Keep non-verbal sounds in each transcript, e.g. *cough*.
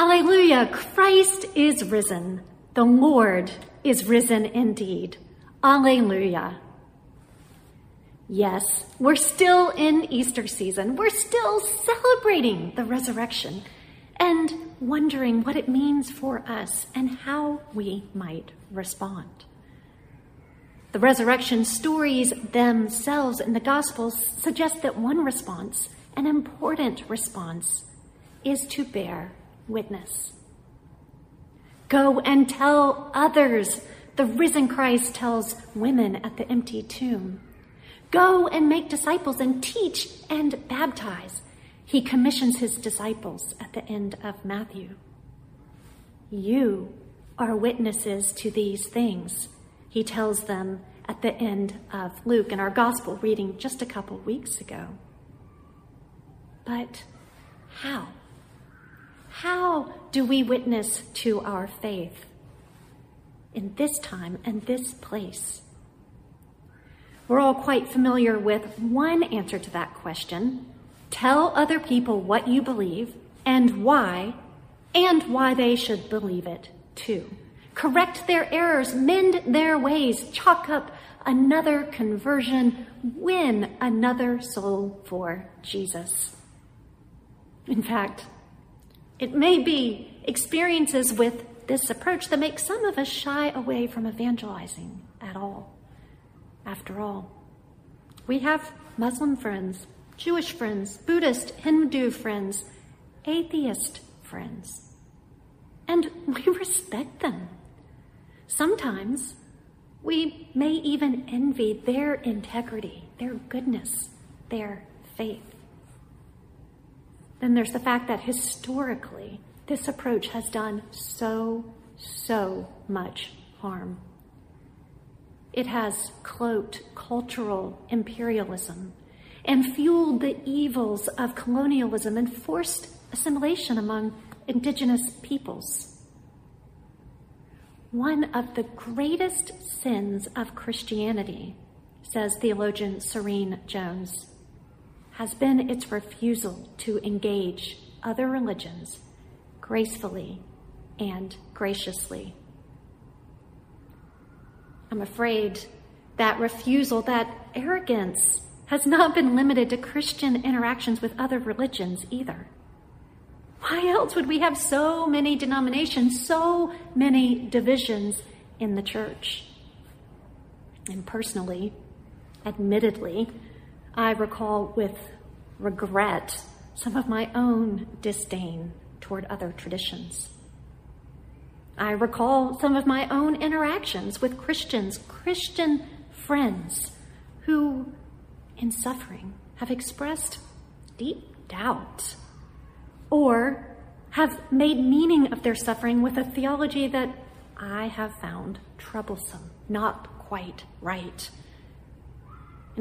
Alleluia! Christ is risen. The Lord is risen indeed. Alleluia. Yes, we're still in Easter season. We're still celebrating the resurrection and wondering what it means for us and how we might respond. The resurrection stories themselves in the Gospels suggest that one response, an important response, is to bear witness. Go and tell others, the risen Christ tells women at the empty tomb. Go and make disciples and teach and baptize. He commissions his disciples at the end of Matthew. You are witnesses to these things, he tells them at the end of Luke in our gospel reading just a couple weeks ago. But how? How do we witness to our faith in this time and this place? We're all quite familiar with one answer to that question. Tell other people what you believe and why, and why they should believe it too. Correct their errors, mend their ways, chalk up another conversion, win another soul for Jesus. In fact, it may be experiences with this approach that make some of us shy away from evangelizing at all. After all, we have Muslim friends, Jewish friends, Buddhist, Hindu friends, atheist friends, and *laughs* we respect them. Sometimes we may even envy their integrity, their goodness, their faith. Then there's the fact that historically, this approach has done so, so much harm. It has cloaked cultural imperialism and fueled the evils of colonialism and forced assimilation among indigenous peoples. One of the greatest sins of Christianity, says theologian Serene Jones, has been its refusal to engage other religions gracefully and graciously. I'm afraid that refusal, that arrogance, has not been limited to Christian interactions with other religions either. Why else would we have so many denominations, so many divisions in the church? And personally, admittedly, I recall with regret some of my own disdain toward other traditions. I recall some of my own interactions with Christians, Christian friends, who, in suffering, have expressed deep doubt or have made meaning of their suffering with a theology that I have found troublesome, not quite right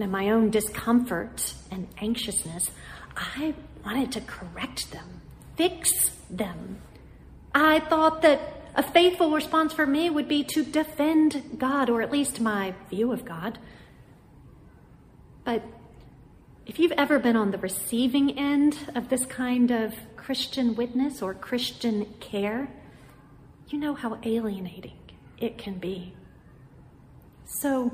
and my own discomfort and anxiousness, I wanted to correct them, fix them. I thought that a faithful response for me would be to defend God, or at least my view of God. But if you've ever been on the receiving end of this kind of Christian witness or Christian care, you know how alienating it can be. So,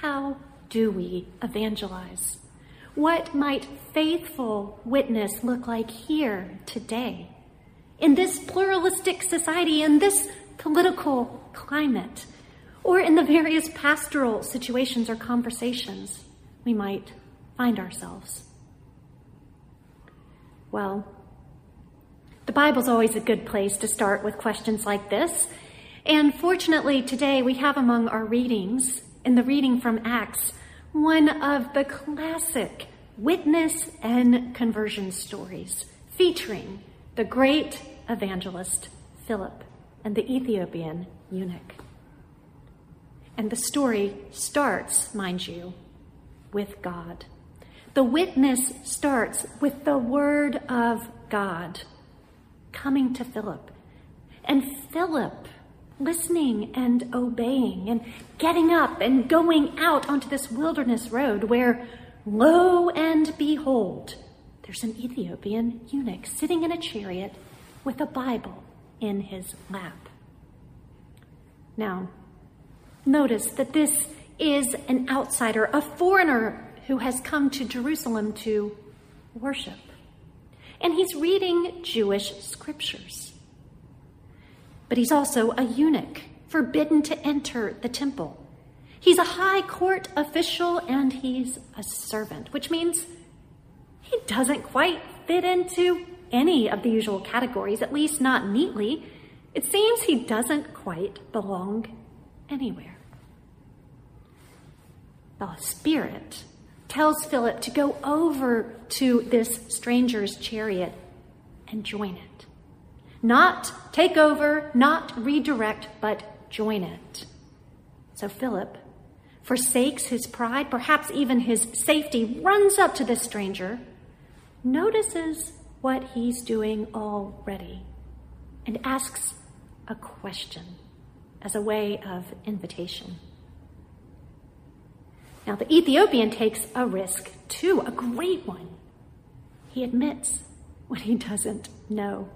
how do we evangelize? What might faithful witness look like here today? In this pluralistic society, in this political climate, or in the various pastoral situations or conversations we might find ourselves? Well, the Bible's always a good place to start with questions like this. And fortunately, today we have among our readings, in the reading from Acts, one of the classic witness and conversion stories featuring the great evangelist Philip and the Ethiopian eunuch. And the story starts, mind you, with God. The witness starts with the word of God coming to Philip. And Philip listening and obeying and getting up and going out onto this wilderness road where, lo and behold, there's an Ethiopian eunuch sitting in a chariot with a Bible in his lap. Now, notice that this is an outsider, a foreigner who has come to Jerusalem to worship. And he's reading Jewish scriptures. But he's also a eunuch, forbidden to enter the temple. He's a high court official and he's a servant, which means he doesn't quite fit into any of the usual categories, at least not neatly. It seems he doesn't quite belong anywhere. The Spirit tells Philip to go over to this stranger's chariot and join it. Not take over, not redirect, but join it. So Philip forsakes his pride, perhaps even his safety, runs up to this stranger, notices what he's doing already, and asks a question as a way of invitation. Now, the Ethiopian takes a risk too, a great one. He admits what he doesn't know.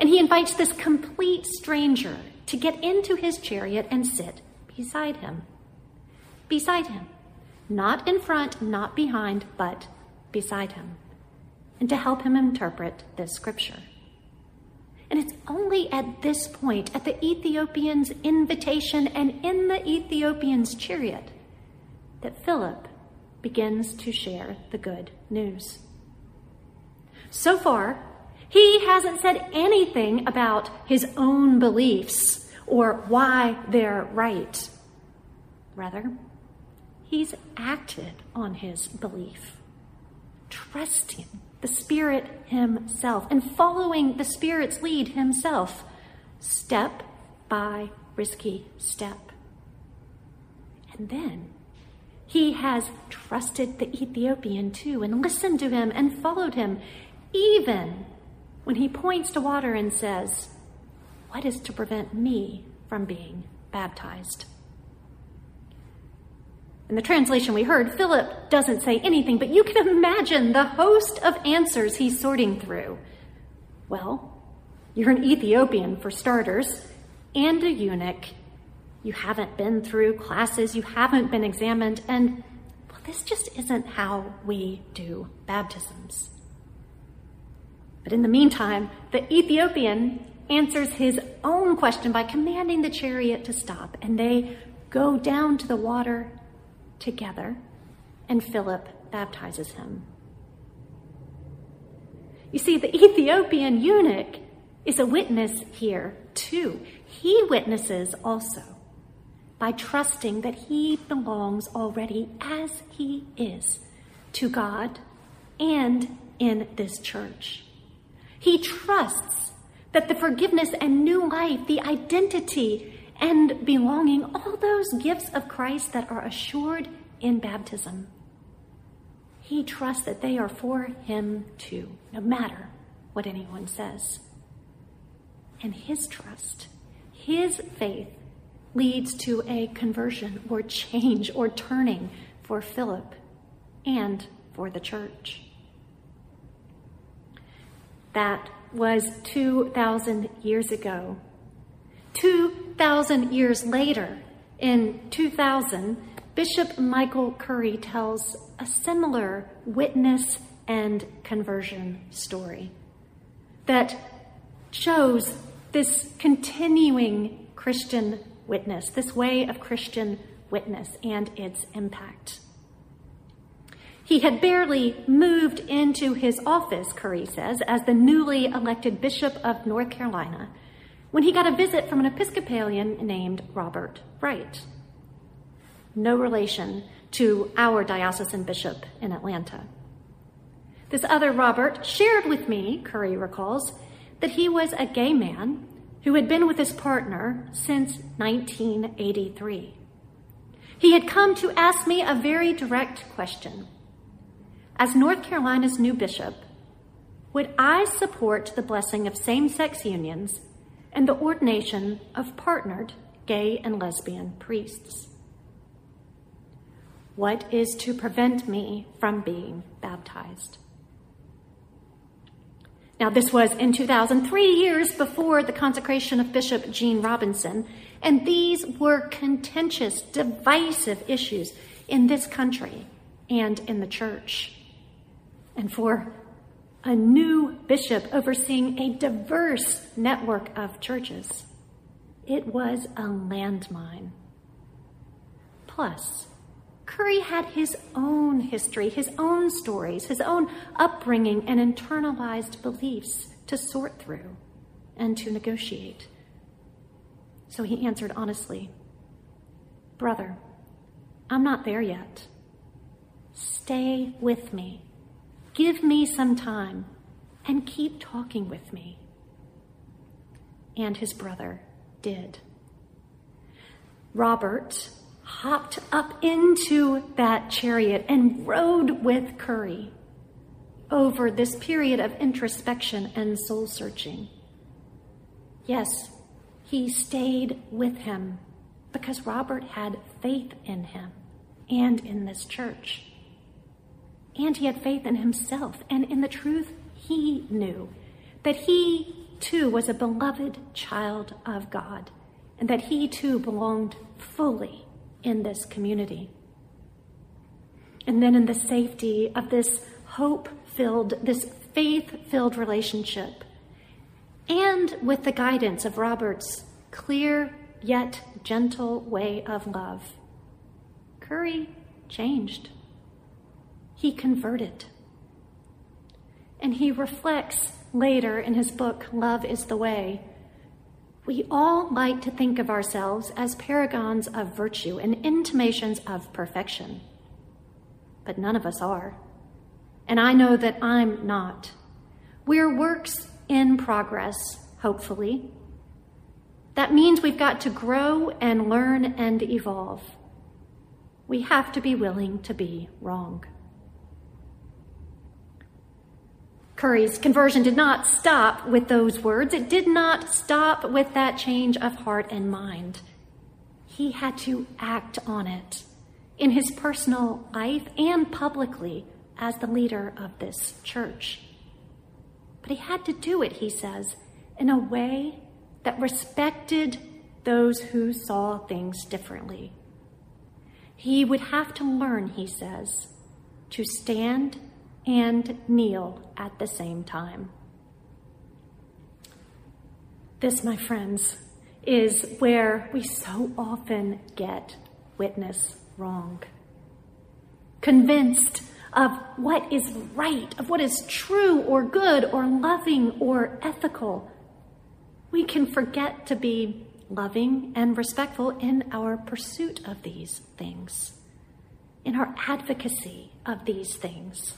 And he invites this complete stranger to get into his chariot and sit beside him. Beside him. Not in front, not behind, but beside him. And to help him interpret this scripture. And it's only at this point, at the Ethiopian's invitation and in the Ethiopian's chariot, that Philip begins to share the good news. So far, he hasn't said anything about his own beliefs or why they're right. Rather, he's acted on his belief, trusting the Spirit himself and following the Spirit's lead himself, step by risky step. And then he has trusted the Ethiopian too and listened to him and followed him, even when he points to water and says, What is to prevent me from being baptized? In the translation we heard, Philip doesn't say anything, but you can *laughs* imagine the host of answers he's sorting through. Well, you're an Ethiopian for starters, and a eunuch. You haven't been through classes, you haven't been examined, and well, this just isn't how we do baptisms. But in the meantime, the Ethiopian answers his own question by commanding the chariot to stop, and they go down to the water together, and Philip baptizes him. You see, the Ethiopian eunuch is a witness here, too. He witnesses also by trusting that he belongs already as he is to God and in this church. He trusts that the forgiveness and new life, the identity and belonging, all those gifts of Christ that are assured in baptism. He trusts that they are for him too, no matter what anyone says. And his trust, his faith, leads to a conversion or change or turning for Philip and for the church. That was 2,000 years ago. 2,000 years later, in 2000, Bishop Michael Curry tells a similar witness and conversion story that shows this continuing Christian witness, this way of Christian witness and its impact. He had barely moved into his office, Curry says, as the newly elected Bishop of North Carolina, when he got a visit from an Episcopalian named Robert Wright. No relation to our diocesan bishop in Atlanta. This other Robert shared with me, Curry recalls, that he was a gay man who had been with his partner since 1983. He had come to ask me a very direct question as North Carolina's new bishop, would I support the blessing of same sex unions and the ordination of partnered gay and lesbian priests? What is to prevent me from being baptized? Now, this was in 2003 years before the consecration of Bishop Gene Robinson, and these were contentious, divisive issues in this country and in the church. And for a new bishop overseeing a diverse network of churches, it was a landmine. Plus, Curry had his own history, his own stories, his own upbringing, and internalized beliefs to sort through and to negotiate. So he answered honestly Brother, I'm not there yet. Stay with me. Give me some time and keep talking with me. And his brother did. Robert hopped up into that chariot and rode with Curry over this period of introspection and soul searching. Yes, he stayed with him because Robert had faith in him and in this church. And he had faith in himself and in the truth he knew that he too was a beloved child of God and that he too belonged fully in this community. And then in the safety of this hope filled, this faith filled relationship, and with the guidance of Robert's clear yet gentle way of love, Curry changed. He converted. And he reflects later in his book, Love is the Way, we all like to think of ourselves as paragons of virtue and intimations of perfection. But none of us are. And I know that I'm not. We're works in progress, hopefully. That means we've got to grow and learn and evolve. We have to be willing to be wrong. Curry's conversion did not stop with those words. It did not stop with that change of heart and mind. He had to act on it in his personal life and publicly as the leader of this church. But he had to do it, he says, in a way that respected those who saw things differently. He would have to learn, he says, to stand and kneel at the same time. This, my friends, is where we so often get witness wrong. Convinced of what is right, of what is true or good or loving or ethical, we can forget to be loving and respectful in our pursuit of these things, in our advocacy of these things.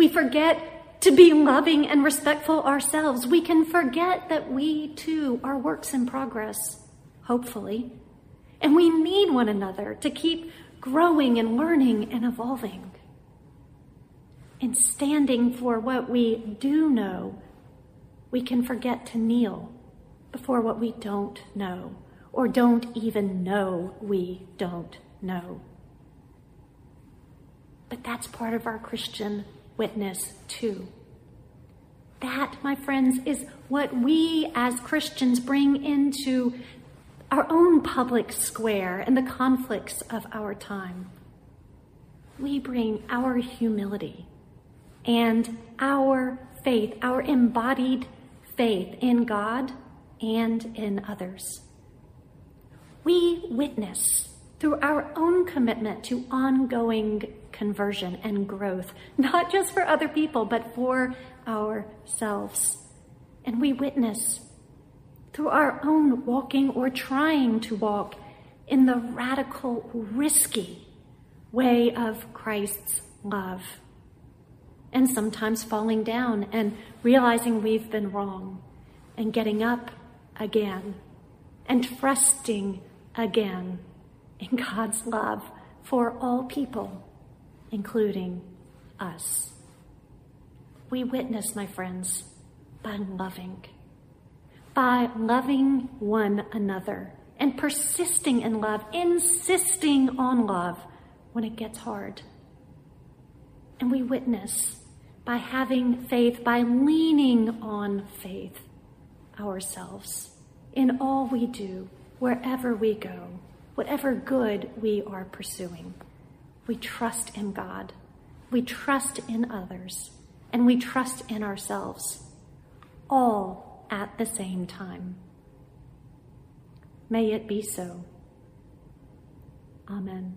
We forget to be loving and respectful ourselves. We can forget that we too are works in progress, hopefully. And we need one another to keep growing and learning and evolving. In standing for what we do know, we can forget to kneel before what we don't know or don't even know we don't know. But that's part of our Christian witness to. That, my friends, is what we as Christians bring into our own public square and the conflicts of our time. We bring our humility and our faith, our embodied faith in God and in others. We witness through our own commitment to ongoing conversion and growth, not just for other people, but for ourselves. And we witness through our own walking or trying to walk in the radical, risky way of Christ's love. And sometimes falling down and realizing we've been wrong and getting up again and trusting again in God's love for all people including us. We witness, my friends, by loving, by loving one another and persisting in love, insisting on love when it gets hard. And we witness by having faith, by leaning on faith ourselves in all we do, wherever we go, whatever good we are pursuing. We trust in God, we trust in others, and we trust in ourselves, all at the same time. May it be so. Amen.